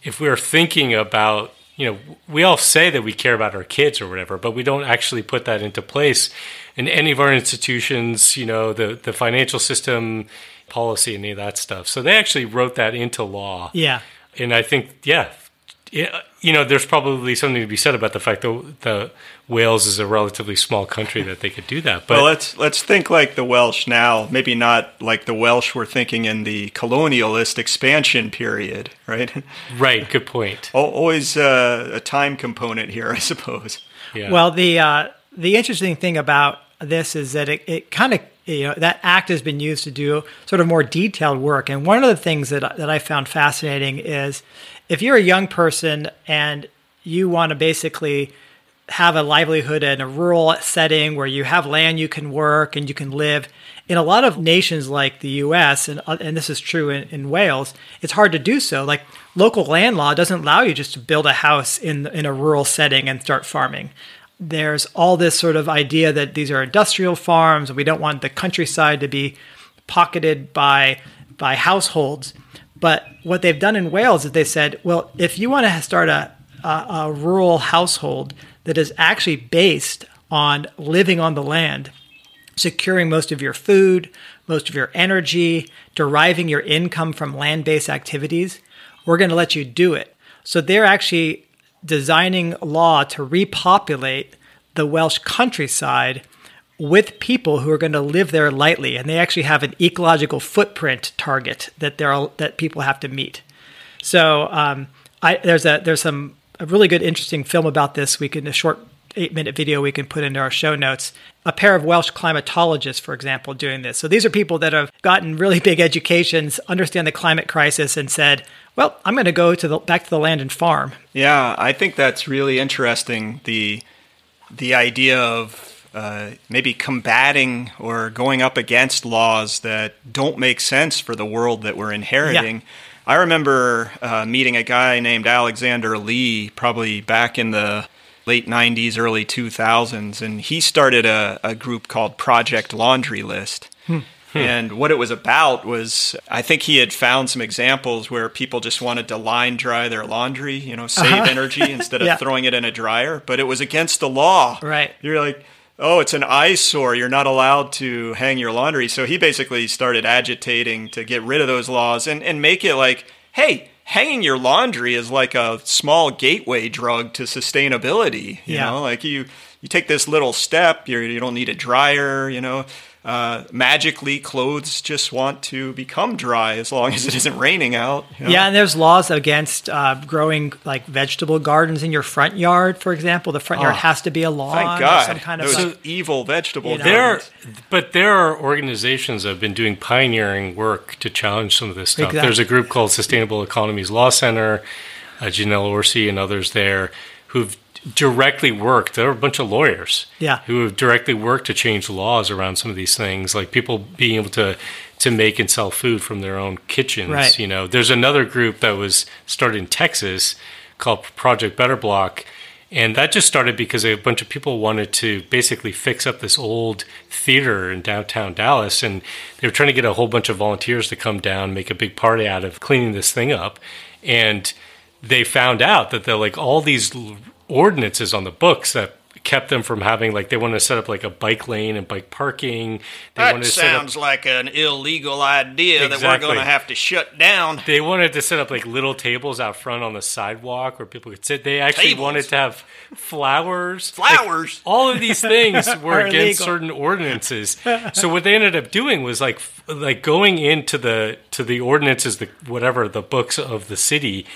if we're thinking about, you know, we all say that we care about our kids or whatever, but we don't actually put that into place in any of our institutions, you know, the, the financial system, policy, any of that stuff. So they actually wrote that into law. Yeah. And I think, yeah, yeah, you know, there's probably something to be said about the fact that the Wales is a relatively small country that they could do that. But well, let's let's think like the Welsh now. Maybe not like the Welsh were thinking in the colonialist expansion period, right? right, good point. Always uh, a time component here, I suppose. Yeah. Well, the uh, the interesting thing about this is that it, it kind of you know that act has been used to do sort of more detailed work. And one of the things that that I found fascinating is if you're a young person and you want to basically have a livelihood in a rural setting where you have land you can work and you can live. In a lot of nations like the U.S. and uh, and this is true in, in Wales, it's hard to do so. Like local land law doesn't allow you just to build a house in in a rural setting and start farming. There's all this sort of idea that these are industrial farms and we don't want the countryside to be pocketed by by households. But what they've done in Wales is they said, well, if you want to start a, a, a rural household that is actually based on living on the land, securing most of your food, most of your energy, deriving your income from land based activities, we're going to let you do it. So they're actually designing law to repopulate the Welsh countryside with people who are going to live there lightly, and they actually have an ecological footprint target that they're that people have to meet. So um, I, there's a there's some a really good interesting film about this. We can a short eight minute video we can put into our show notes. A pair of Welsh climatologists, for example, doing this. So these are people that have gotten really big educations, understand the climate crisis, and said, "Well, I'm going to go to the back to the land and farm." Yeah, I think that's really interesting. The the idea of uh, maybe combating or going up against laws that don't make sense for the world that we're inheriting. I remember uh, meeting a guy named Alexander Lee, probably back in the late 90s, early 2000s, and he started a, a group called Project Laundry List. Hmm. And what it was about was, I think he had found some examples where people just wanted to line dry their laundry, you know, save uh-huh. energy instead of yeah. throwing it in a dryer. But it was against the law. Right. You're like, oh, it's an eyesore. You're not allowed to hang your laundry. So he basically started agitating to get rid of those laws and, and make it like, hey, hanging your laundry is like a small gateway drug to sustainability. You yeah. know, like you you take this little step, you you don't need a dryer. You know, uh, magically clothes just want to become dry as long as it isn't raining out. You know? Yeah, and there's laws against uh, growing like vegetable gardens in your front yard, for example. The front oh, yard has to be a lawn. Thank God. Some kind of like, evil vegetable. You know, there, but there are organizations that have been doing pioneering work to challenge some of this stuff. Exactly. There's a group called Sustainable Economies Law Center. Uh, Janelle Orsi and others there who've directly worked. There are a bunch of lawyers, yeah, who have directly worked to change laws around some of these things, like people being able to to make and sell food from their own kitchens. Right. You know, there's another group that was started in Texas called Project Better Block. And that just started because a bunch of people wanted to basically fix up this old theater in downtown Dallas. And they were trying to get a whole bunch of volunteers to come down, make a big party out of cleaning this thing up. And they found out that they're like all these ordinances on the books that kept them from having like they wanted to set up like a bike lane and bike parking. They that sounds up, like an illegal idea exactly. that we're going to have to shut down. They wanted to set up like little tables out front on the sidewalk where people could sit. They actually tables. wanted to have flowers. Flowers. Like, all of these things were against illegal. certain ordinances. so what they ended up doing was like like going into the to the ordinances, the whatever the books of the city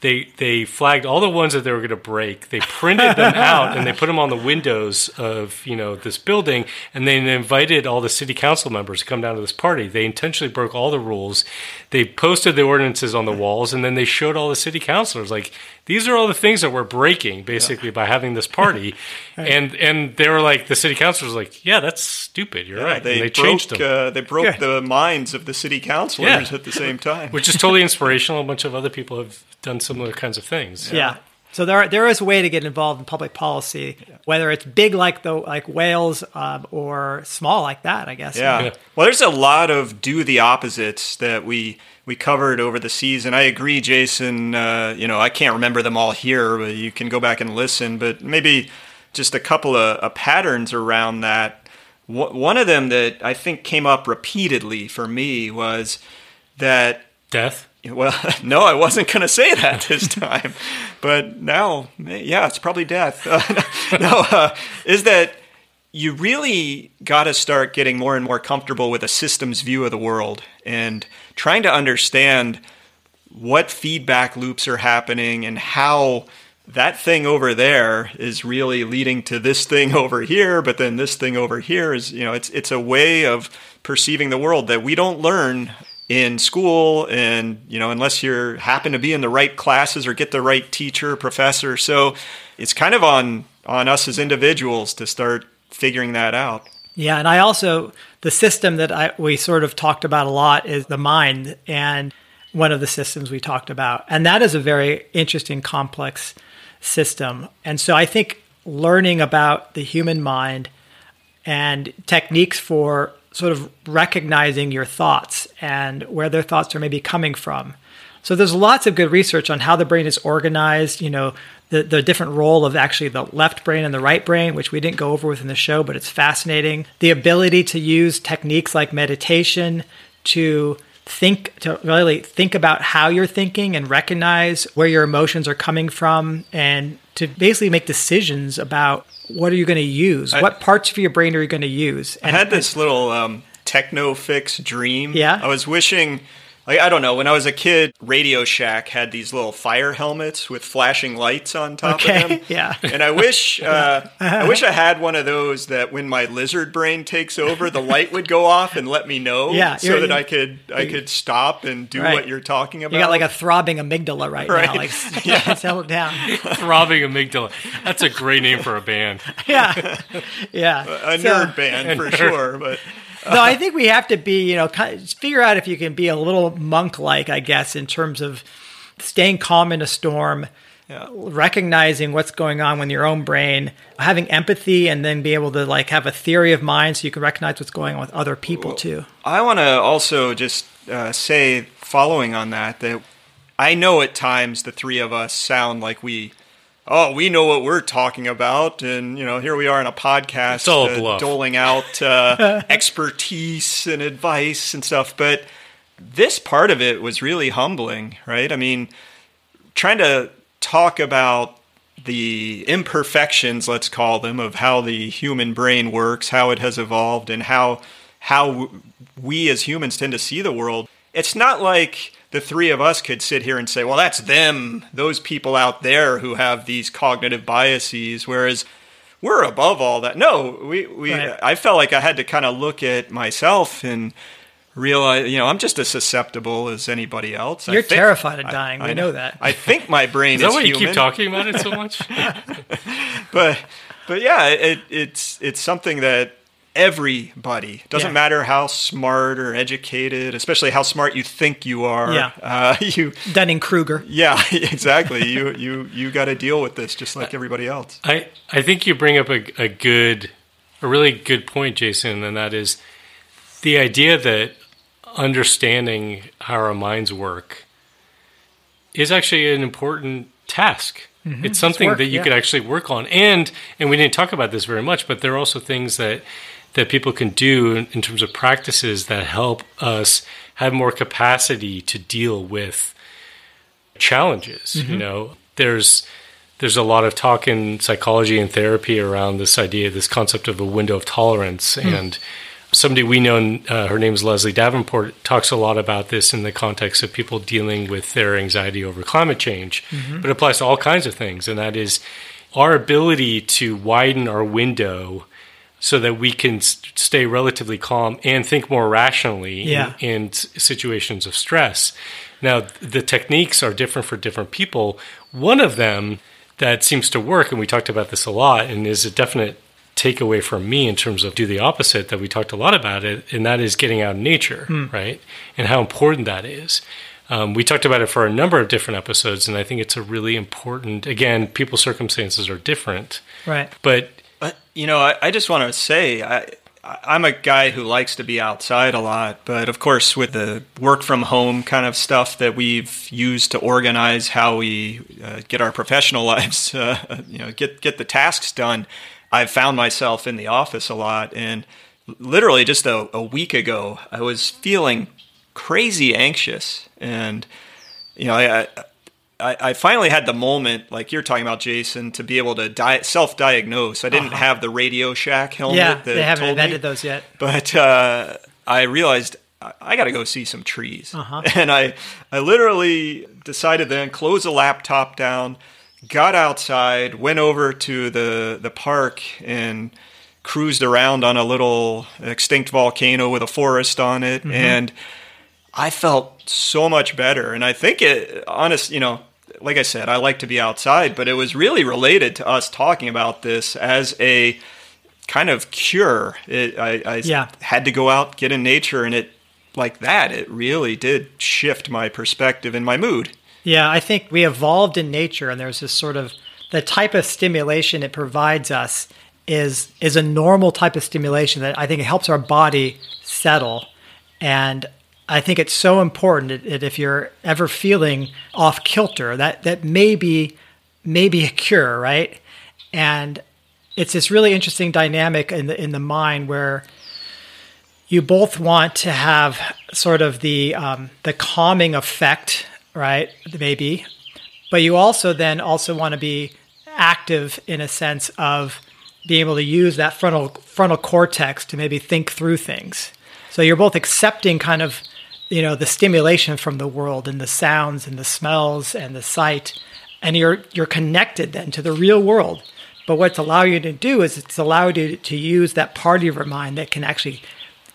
they they flagged all the ones that they were going to break. They printed them out and they put them on the windows of you know this building, and they invited all the city council members to come down to this party. They intentionally broke all the rules. They posted the ordinances on the walls, and then they showed all the city councilors like these are all the things that we're breaking basically yeah. by having this party. right. And and they were like the city councilors like, yeah, that's stupid. You're yeah, right. They, and they broke, changed them. Uh, they broke yeah. the minds of the city councilors at the same time, which is totally inspirational. A bunch of other people have done similar kinds of things. Yeah. So there, there is a way to get involved in public policy, whether it's big like the like Wales um, or small like that. I guess. Yeah. yeah. Well, there's a lot of do the opposites that we we covered over the season. I agree, Jason. Uh, you know, I can't remember them all here, but you can go back and listen. But maybe just a couple of, of patterns around that. one of them that I think came up repeatedly for me was that death. Well, no, I wasn't going to say that this time, but now, yeah, it's probably death. Uh, no, uh, is that you really got to start getting more and more comfortable with a systems view of the world and trying to understand what feedback loops are happening and how that thing over there is really leading to this thing over here but then this thing over here is you know it's it's a way of perceiving the world that we don't learn in school and you know unless you happen to be in the right classes or get the right teacher or professor. So it's kind of on on us as individuals to start figuring that out. Yeah and i also the system that I, we sort of talked about a lot is the mind and one of the systems we talked about. And that is a very interesting complex system. And so i think learning about the human mind and techniques for sort of recognizing your thoughts and where their thoughts are maybe coming from. So there's lots of good research on how the brain is organized, you know, the, the different role of actually the left brain and the right brain, which we didn't go over within the show, but it's fascinating. The ability to use techniques like meditation to think to really think about how you're thinking and recognize where your emotions are coming from and to basically make decisions about what are you going to use? I, what parts of your brain are you going to use? And, I had this little um, techno fix dream. Yeah. I was wishing like I don't know, when I was a kid, Radio Shack had these little fire helmets with flashing lights on top okay, of them. Yeah. And I wish uh, I wish I had one of those that when my lizard brain takes over, the light would go off and let me know. Yeah, so that I could I could stop and do right. what you're talking about. You got like a throbbing amygdala right, right. now. Like yeah, settle down. throbbing amygdala. That's a great name for a band. Yeah. Yeah. A, a so, nerd band for nerd. sure, but no, I think we have to be, you know, kind of figure out if you can be a little monk-like, I guess, in terms of staying calm in a storm, Yeah. recognizing what's going on with your own brain, having empathy, and then be able to like have a theory of mind so you can recognize what's going on with other people too. I want to also just uh, say, following on that, that I know at times the three of us sound like we, oh, we know what we're talking about, and you know, here we are in a podcast, It's all uh, doling out uh, expertise and advice and stuff. But this part of it was really humbling, right? I mean, trying to talk about the imperfections, let's call them, of how the human brain works, how it has evolved, and how how we as humans tend to see the world. It's not like the three of us could sit here and say, "Well, that's them, those people out there who have these cognitive biases," whereas we're above all that. No, we we Right. I felt like I had to kind of look at myself and realize, you know, I'm just as susceptible as anybody else. You're think- terrified of dying. I we know that. I think my brain Is that is why you human, keep talking about it so much? but but yeah, it, it's it's something that everybody doesn't Yeah. matter how smart or educated, especially how smart you think you are. Yeah. uh, you Dunning Kruger. yeah, exactly. you you you got to deal with this just like everybody else. I, I think you bring up a, a good, a really good point, Jason, and that is the idea that understanding how our minds work is actually an important task. It's something work, that you yeah. could actually work on, and and we didn't talk about this very much, but there are also things that that people can do in, in terms of practices that help us have more capacity to deal with challenges. You mm-hmm. know, there's there's a lot of talk in psychology and therapy around this idea, this concept of a window of tolerance. Hmm. And somebody we know, uh, her name is Leslie Davenport, talks a lot about this in the context of people dealing with their anxiety over climate change, mm-hmm. but it applies to all kinds of things. And that is our ability to widen our window so that we can s- stay relatively calm and think more rationally in- Yeah. in, s- situations of stress. Now, the techniques are different for different people. One of them that seems to work, and we talked about this a lot, and is a definite takeaway from me in terms of do the opposite that we talked a lot about it, and that is getting out in nature, right? And how important that is. Um, we talked about it for a number of different episodes, and I think it's a really important. Again, people's circumstances are different, Right. but You know, I, I just want to say I, I- I'm a guy who likes to be outside a lot, but of course, with the work from home kind of stuff that we've used to organize how we uh, get our professional lives, uh, you know, get get the tasks done, I've found myself in the office a lot, and literally just a, a week ago, I was feeling crazy anxious, and you know, I, I I, finally had the moment, like you're talking about, Jason, to be able to di- self-diagnose. I didn't have the Radio Shack helmet. Yeah, that they haven't invented me, those yet. But uh, I realized I, I got to go see some trees, Uh-huh. and I I literally decided then close the laptop down, got outside, went over to the the park, and cruised around on a little extinct volcano with a forest on it, Mm-hmm. and I felt so much better. And I think it, honest, you know, like I said, I like to be outside, but it was really related to us talking about this as a kind of cure. It, I, I Yeah. had to go out, get in nature, and it, like that, it really did shift my perspective and my mood. Yeah, I think we evolved in nature, and there's this sort of the type of stimulation it provides us is is a normal type of stimulation that I think it helps our body settle, and I think it's so important that, if you're ever feeling off kilter, that that may be maybe a cure, right? And it's this really interesting dynamic in the in the mind where you both want to have sort of the um, the calming effect, right? Maybe, but you also then also want to be active in a sense of being able to use that frontal frontal cortex to maybe think through things. So you're both accepting kind of you know the stimulation from the world and the sounds and the smells and the sight, and you're you're connected then to the real world. But what's allow you to do is it's allowed you to use that part of your mind that can actually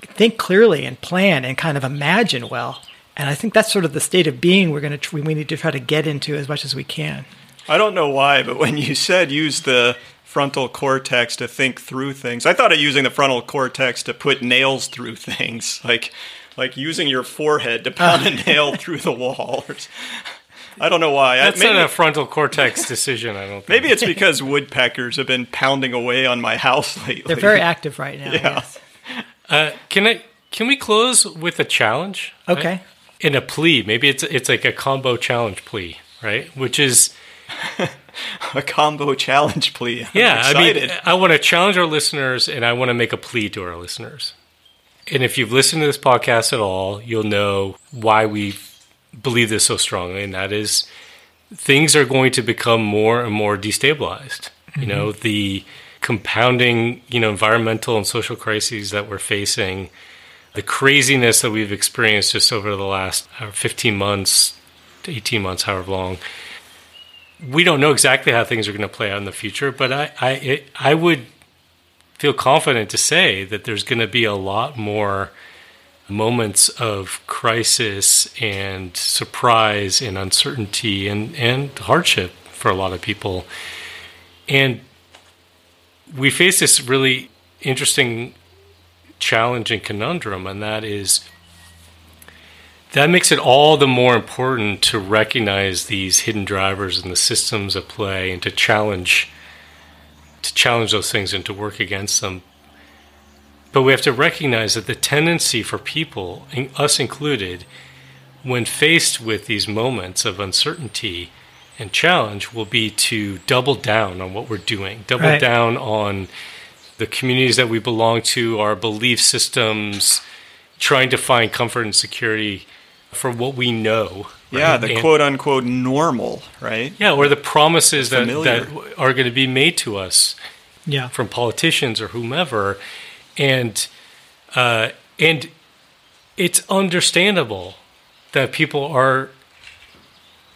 think clearly and plan and kind of imagine well. And I think that's sort of the state of being we're going to we need to try to get into as much as we can. I don't know why, but when you said use the frontal cortex to think through things, I thought of using the frontal cortex to put nails through things, like like using your forehead to pound a nail through the wall. I don't know why. That's I, maybe, not a frontal cortex decision. I don't. Think. Maybe it's because woodpeckers have been pounding away on my house lately. They're very active right now. Yeah. Yes. Uh, can I? Can we close with a challenge? Okay. Right? In a plea, maybe it's it's like a combo challenge plea, right? Which is a combo challenge plea. I'm yeah. excited. I mean, I want to challenge our listeners, and I want to make a plea to our listeners. And if you've listened to this podcast at all, you'll know why we believe this so strongly, and that is things are going to become more and more destabilized. You know, the compounding, you know, environmental and social crises that we're facing, the craziness that we've experienced just over the last uh, 15 months, 18 months, however long. We don't know exactly how things are going to play out in the future, but I, I, it, I would feel confident to say that there's going to be a lot more moments of crisis and surprise and uncertainty and, and hardship for a lot of people. And we face this really interesting challenge and conundrum, and that is that makes it all the more important to recognize these hidden drivers and the systems at play and to challenge to challenge those things and to work against them but we have to recognize that the tendency for people, us included, when faced with these moments of uncertainty and challenge, will be to double down on what we're doing, double Right. down on the communities that we belong to, our belief systems, trying to find comfort and security for what we know. Yeah, right? the And- quote unquote normal, right? yeah, or the promises that, that are going to be made to us Yeah. from politicians or whomever, and uh, and it's understandable that people are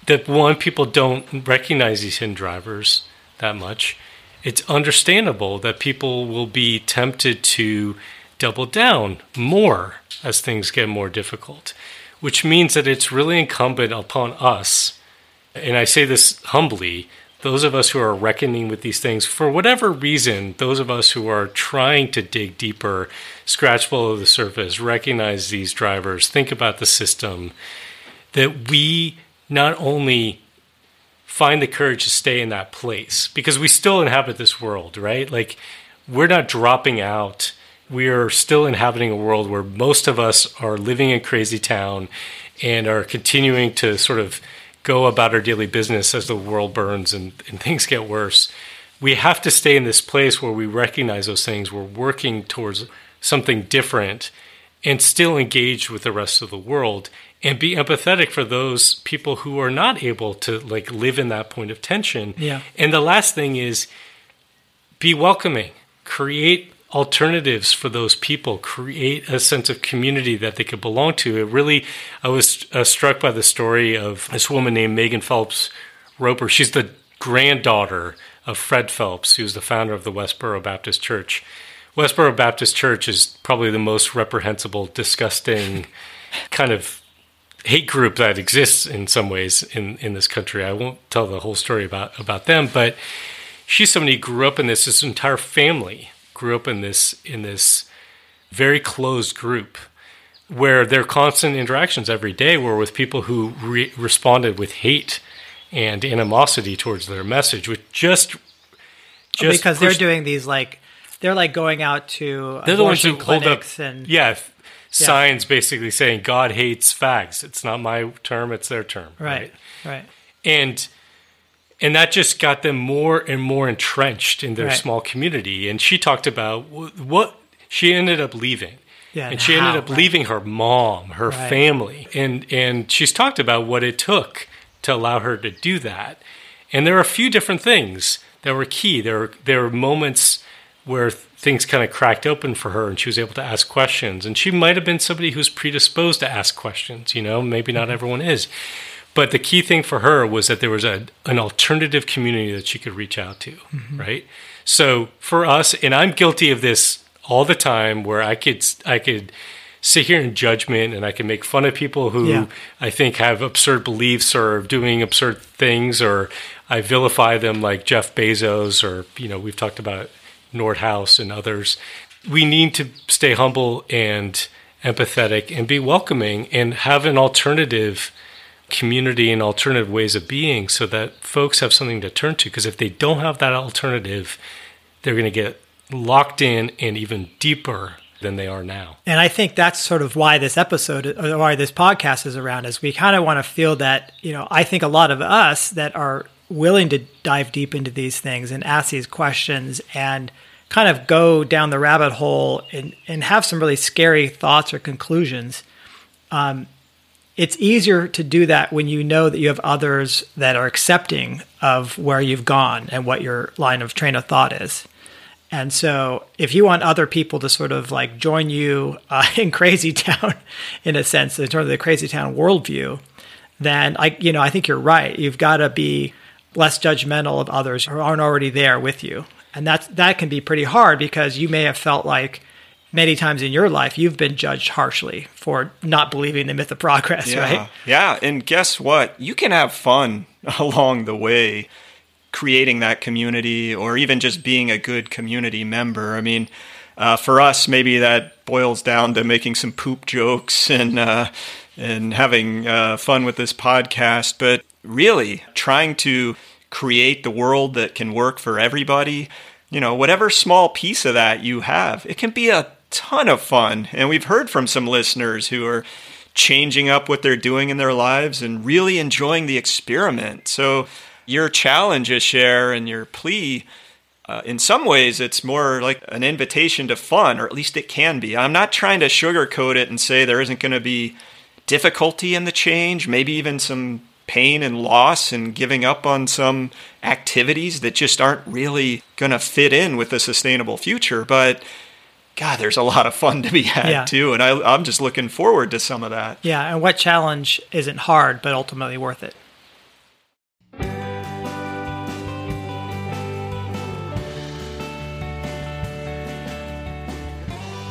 that one people don't recognize these hidden drivers that much. It's understandable that people will be tempted to double down more as things get more difficult, which means that it's really incumbent upon us and I say this humbly, those of us who are reckoning with these things, for whatever reason, those of us who are trying to dig deeper, scratch below the surface, recognize these drivers, think about the system, that we not only find the courage to stay in that place, because we still inhabit this world, right? Like, we're not dropping out. We are still inhabiting a world where most of us are living in crazy town and are continuing to sort of go about our daily business as the world burns and, and things get worse. We have to stay in this place where we recognize those things. We're working towards something different and still engage with the rest of the world and be empathetic for those people who are not able to like live in that point of tension. Yeah. And the last thing is be welcoming. Create alternatives for those people. Create a sense of community that they could belong to. It really, I was uh, struck by the story of this woman named Megan Phelps Roper. She's the granddaughter of Fred Phelps, who's the founder of the Westboro Baptist Church. Westboro Baptist Church is probably the most reprehensible, disgusting kind of hate group that exists in some ways in, in this country. I won't tell the whole story about, about them, but she's somebody who grew up in this, this entire family grew up in this in this very closed group where their constant interactions every day were with people who re- responded with hate and animosity towards their message, which just just because they're doing these like they're like going out to they're the ones who hold up and yeah f- signs basically saying God hates fags. It's not my term; it's their term. right, right, and and that just got them more and more entrenched in their Right. small community. And she talked about what she ended up leaving. Yeah, and and she ended up right. leaving her mom, her Right. family, and and she's talked about what it took to allow her to do that. And there are a few different things that were key. There were, there were moments where things kind of cracked open for her, and she was able to ask questions. And she might have been somebody who's predisposed to ask questions. You know, maybe not mm-hmm. everyone is. But the key thing for her was that there was a, an alternative community that she could reach out to, mm-hmm. right? So for us, and I'm guilty of this all the time, where I could I could sit here in judgment and I can make fun of people who Yeah. I think have absurd beliefs or doing absurd things, or I vilify them like Jeff Bezos or, you know, we've talked about Nordhaus and others. We need to stay humble and empathetic and be welcoming and have an alternative community and alternative ways of being so that folks have something to turn to. Because if they don't have that alternative, they're going to get locked in and even deeper than they are now. And I think that's sort of why this episode or why this podcast is around is we kind of want to feel that, you know, I think a lot of us that are willing to dive deep into these things and ask these questions and kind of go down the rabbit hole and, and have some really scary thoughts or conclusions. Um, it's easier to do that when you know that you have others that are accepting of where you've gone and what your line of train of thought is. And so, if you want other people to sort of like join you uh, in Crazy Town, in a sense, in terms of the Crazy Town worldview, then I, you know, I think you're right. You've got to be less judgmental of others who aren't already there with you, and that's that can be pretty hard because you may have felt like many times in your life you've been judged harshly for not believing the myth of progress, yeah. right? Yeah, and guess what? You can have fun along the way creating that community or even just being a good community member. I mean, uh, for us, maybe that boils down to making some poop jokes and uh, and having uh, fun with this podcast. But really, trying to create the world that can work for everybody. You know, whatever small piece of that you have, it can be a ton of fun. And we've heard from some listeners who are changing up what they're doing in their lives and really enjoying the experiment. So your challenge, is share and your plea, uh, in some ways, it's more like an invitation to fun, or at least it can be. I'm not trying to sugarcoat it and say there isn't going to be difficulty in the change, maybe even some pain and loss and giving up on some activities that just aren't really going to fit in with a sustainable future. But God, there's a lot of fun to be had yeah. too. And I, I'm just looking forward to some of that. Yeah. And what challenge isn't hard, but ultimately worth it?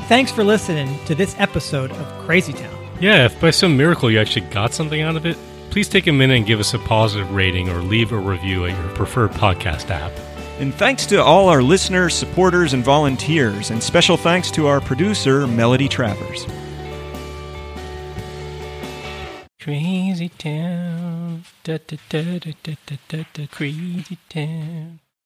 Thanks for listening to this episode of Crazy Town. Yeah, if by some miracle you actually got something out of it, please take a minute and give us a positive rating or leave a review at your preferred podcast app. And thanks to all our listeners, supporters, and volunteers, and special thanks to our producer, Melody Travers. Crazy town, da, da, da, da, da, da, da, crazy town.